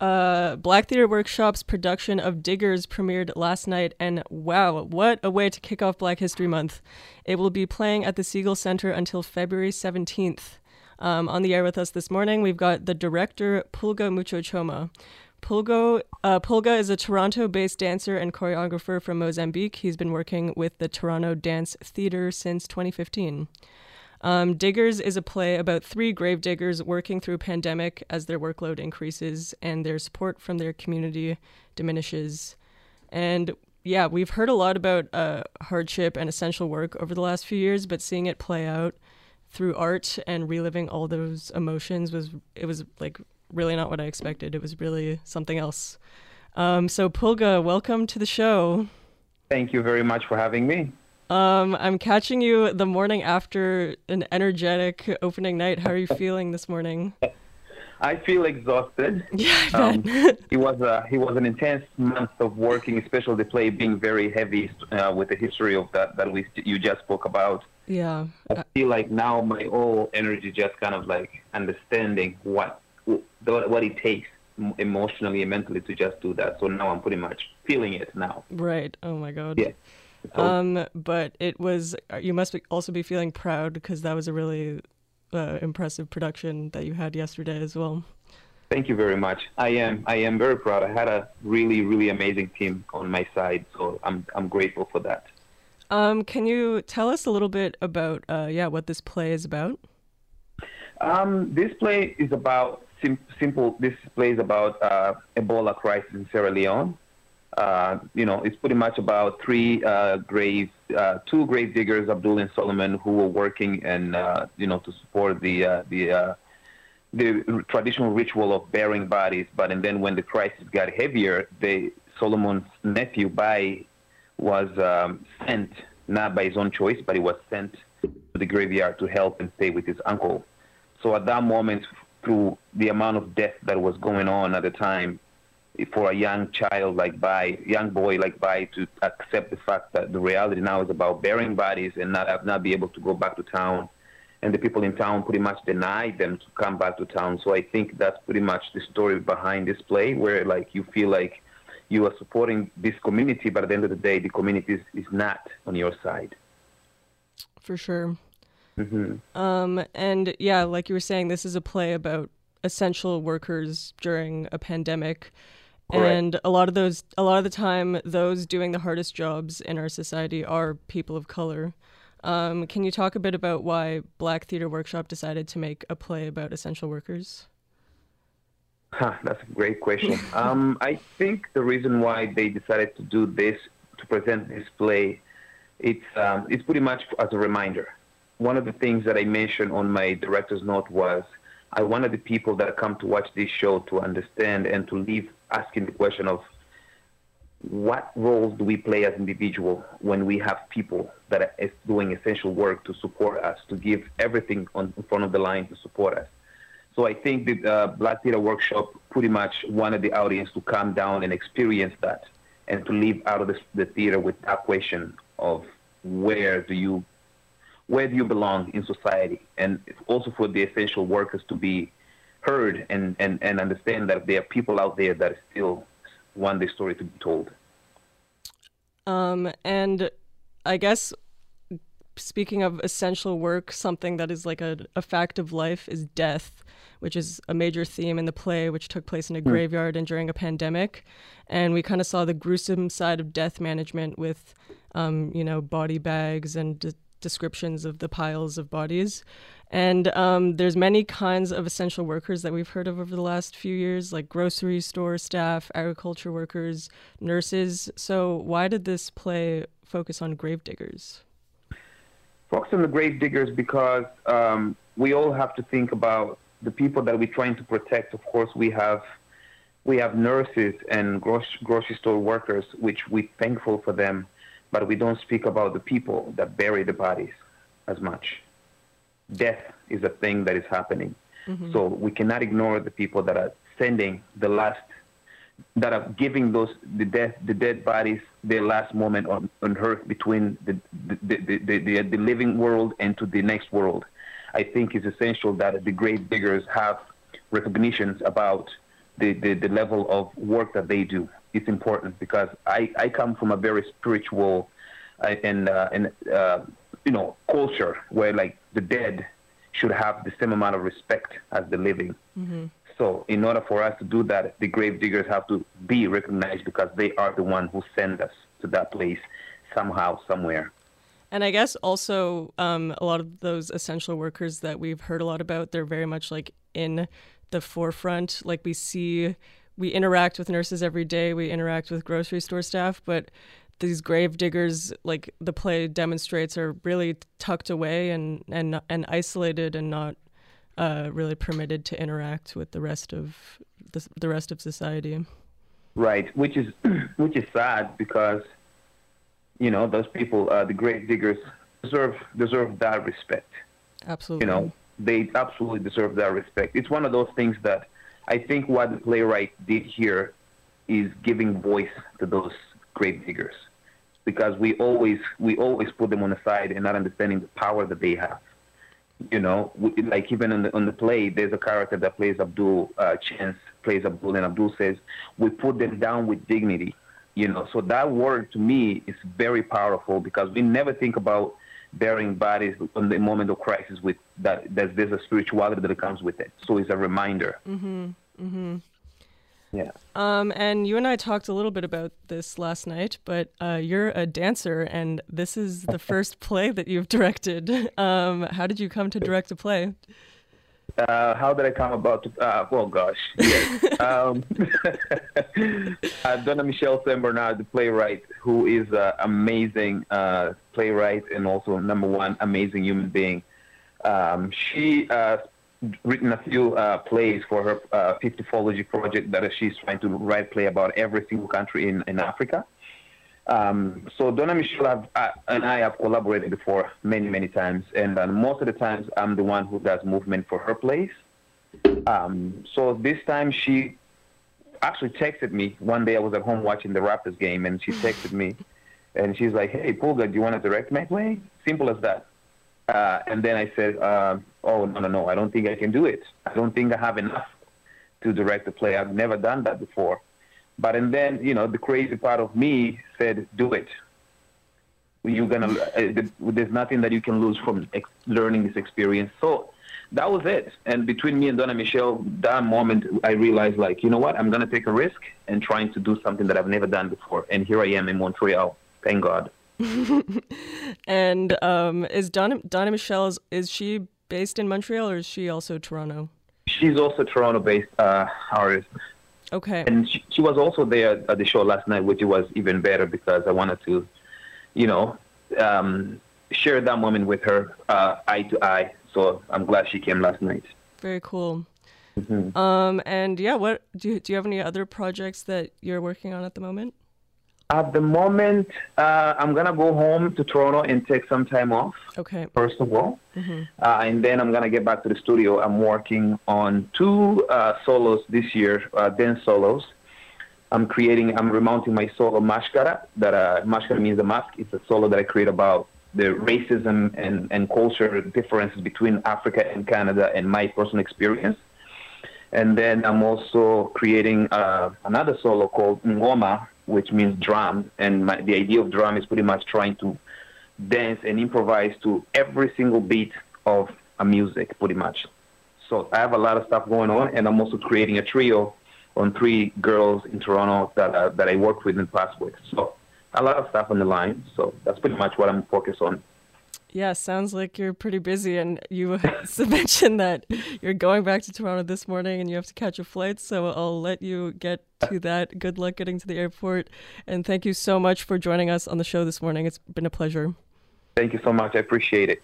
uh, Black Theatre Workshop's production of Diggers premiered last night, and wow, what a way to kick off Black History Month! It will be playing at the Segal Centre until February 17th. Um, on the air with us this morning, we've got the director, Pulga Muchochoma. Pulgo, uh, Pulga is a Toronto based dancer and choreographer from Mozambique. He's been working with the Toronto Dance Theatre since 2015. Um, Diggers is a play about three grave diggers working through a pandemic as their workload increases and their support from their community diminishes. And yeah, we've heard a lot about uh, hardship and essential work over the last few years, but seeing it play out through art and reliving all those emotions was it was like really not what I expected. It was really something else. Um, so Pulga, welcome to the show. Thank you very much for having me. Um, I'm catching you the morning after an energetic opening night. How are you feeling this morning? I feel exhausted. Yeah, I um, it was a it was an intense month of working, especially the play being very heavy uh, with the history of that that we you just spoke about. Yeah. I feel like now my whole energy just kind of like understanding what what it takes emotionally and mentally to just do that. So now I'm pretty much feeling it now. Right. Oh my god. Yeah. Um, but it was you must be also be feeling proud because that was a really uh, impressive production that you had yesterday as well. Thank you very much. I am I am very proud. I had a really really amazing team on my side, so I'm I'm grateful for that. Um, can you tell us a little bit about uh, yeah what this play is about? Um, this play is about sim- simple. This play is about uh, Ebola crisis in Sierra Leone. Uh, you know, it's pretty much about three uh, grave, uh, two grave diggers, Abdul and Solomon, who were working and uh, you know to support the uh, the the traditional ritual of burying bodies. But and then when the crisis got heavier, they Solomon's nephew Bai was um, sent not by his own choice, but he was sent to the graveyard to help and stay with his uncle. So at that moment, through the amount of death that was going on at the time, for a young child like Bai, young boy like Bai, to accept the fact that the reality now is about burying bodies and not not be able to go back to town, and the people in town pretty much denied them to come back to town. So I think that's pretty much the story behind this play, where like you feel like you are supporting this community, but at the end of the day, the community is, is not on your side. For sure. Mm-hmm. Um, and yeah, like you were saying, this is a play about essential workers during a pandemic. And a lot of those, a lot of the time, those doing the hardest jobs in our society are people of color. Um, can you talk a bit about why Black Theatre Workshop decided to make a play about essential workers? Huh, that's a great question. um, I think the reason why they decided to do this, to present this play, it's um, it's pretty much as a reminder. One of the things that I mentioned on my director's note was I wanted the people that come to watch this show to understand and to leave asking the question of what roles do we play as individuals when we have people that are doing essential work to support us, to give everything on in front of the line to support us. So I think the uh, Black Theatre Workshop pretty much wanted the audience to come down and experience that, and to leave out of the, the theater with that question of where do you where do you belong in society, and also for the essential workers to be heard and, and, and understand that there are people out there that still want this story to be told. Um, and I guess speaking of essential work, something that is like a, a fact of life is death, which is a major theme in the play, which took place in a mm. graveyard and during a pandemic. And we kind of saw the gruesome side of death management with, um, you know, body bags and descriptions of the piles of bodies. And um, there's many kinds of essential workers that we've heard of over the last few years, like grocery store staff, agriculture workers, nurses. So why did this play focus on gravediggers? Focus on the gravediggers because um, we all have to think about the people that we're trying to protect. Of course, we have we have nurses and grocery store workers, which we're thankful for them but we don't speak about the people that bury the bodies as much. Death is a thing that is happening. Mm-hmm. So we cannot ignore the people that are sending the last, that are giving those the death, the dead bodies their last moment on, on earth between the the, the, the, the, the living world and to the next world. I think it's essential that the grave diggers have recognitions about the, the, the level of work that they do. It's important because I, I come from a very spiritual uh, and, uh, and uh, you know, culture where like the dead should have the same amount of respect as the living. Mm-hmm. So in order for us to do that, the grave diggers have to be recognized because they are the one who send us to that place somehow, somewhere. And I guess also um, a lot of those essential workers that we've heard a lot about, they're very much like in the forefront. Like we see, we interact with nurses every day, we interact with grocery store staff, but these grave diggers, like the play demonstrates, are really tucked away and and and isolated and not uh, really permitted to interact with the rest of the, the rest of society. Right, which is which is sad because you know those people, uh, the grave diggers, deserve deserve that respect. Absolutely. You know, they absolutely deserve that respect. It's one of those things that I think what the playwright did here is giving voice to those grave diggers because we always we always put them on the side and not understanding the power that they have. You know, like even on the on the play, there's a character that plays Abdul uh, Chance plays Abdul, and Abdul says we put them down with dignity. You know, so that word to me is very powerful because we never think about burying bodies in the moment of crisis with that there's, there's a spirituality that comes with it. So it's a reminder. Mm-hmm. Mm-hmm. Yeah. Um, and you and I talked a little bit about this last night, but uh, you're a dancer, and this is the first play that you've directed. Um, how did you come to direct a play? Uh, how did I come about to? Uh, oh gosh, yes. um, uh, Donna Michelle Saint Bernard, the playwright, who is an amazing uh, playwright and also number one amazing human being. Um, she uh, written a few uh, plays for her uh, 54ology project that she's trying to write play about every single country in, in Africa. Um, so Donna Michelle have, uh, and I have collaborated before many, many times, and uh, most of the times I'm the one who does movement for her plays. Um, so this time she actually texted me one day. I was at home watching the Raptors game, and she texted me, and she's like, "Hey, Pulga, do you want to direct my play?" Simple as that. Uh, and then I said, uh, "Oh no, no, no! I don't think I can do it. I don't think I have enough to direct a play. I've never done that before." But and then you know the crazy part of me said, "Do it. You're gonna. Uh, there's nothing that you can lose from ex- learning this experience." So that was it. And between me and Donna Michelle, that moment, I realized, like, you know what? I'm gonna take a risk and trying to do something that I've never done before. And here I am in Montreal. Thank God. and um, is Donna, Donna Michelle is, is she based in Montreal or is she also Toronto? She's also Toronto-based uh, artist. Okay. And she, she, was also there at the show last night, which was even better because I wanted to, you know, um, share that moment with her uh, eye to eye. So I'm glad she came last night. Very cool. Mm-hmm. Um, and yeah, what do you, do you have any other projects that you're working on at the moment? At the moment, uh, I'm gonna go home to Toronto and take some time off. Okay. First of all, mm-hmm. uh, and then I'm gonna get back to the studio. I'm working on two uh, solos this year, uh, dance solos. I'm creating, I'm remounting my solo Mashkara. That uh, Mashkara means the mask. It's a solo that I create about the racism and, and culture differences between Africa and Canada and my personal experience. And then I'm also creating uh, another solo called Ngoma, which means drum. And my, the idea of drum is pretty much trying to dance and improvise to every single beat of a music, pretty much. So I have a lot of stuff going on, and I'm also creating a trio on three girls in Toronto that uh, that I worked with in the past week. So a lot of stuff on the line. So that's pretty much what I'm focused on. Yeah, sounds like you're pretty busy. And you mentioned that you're going back to Toronto this morning and you have to catch a flight. So I'll let you get to that. Good luck getting to the airport. And thank you so much for joining us on the show this morning. It's been a pleasure. Thank you so much. I appreciate it.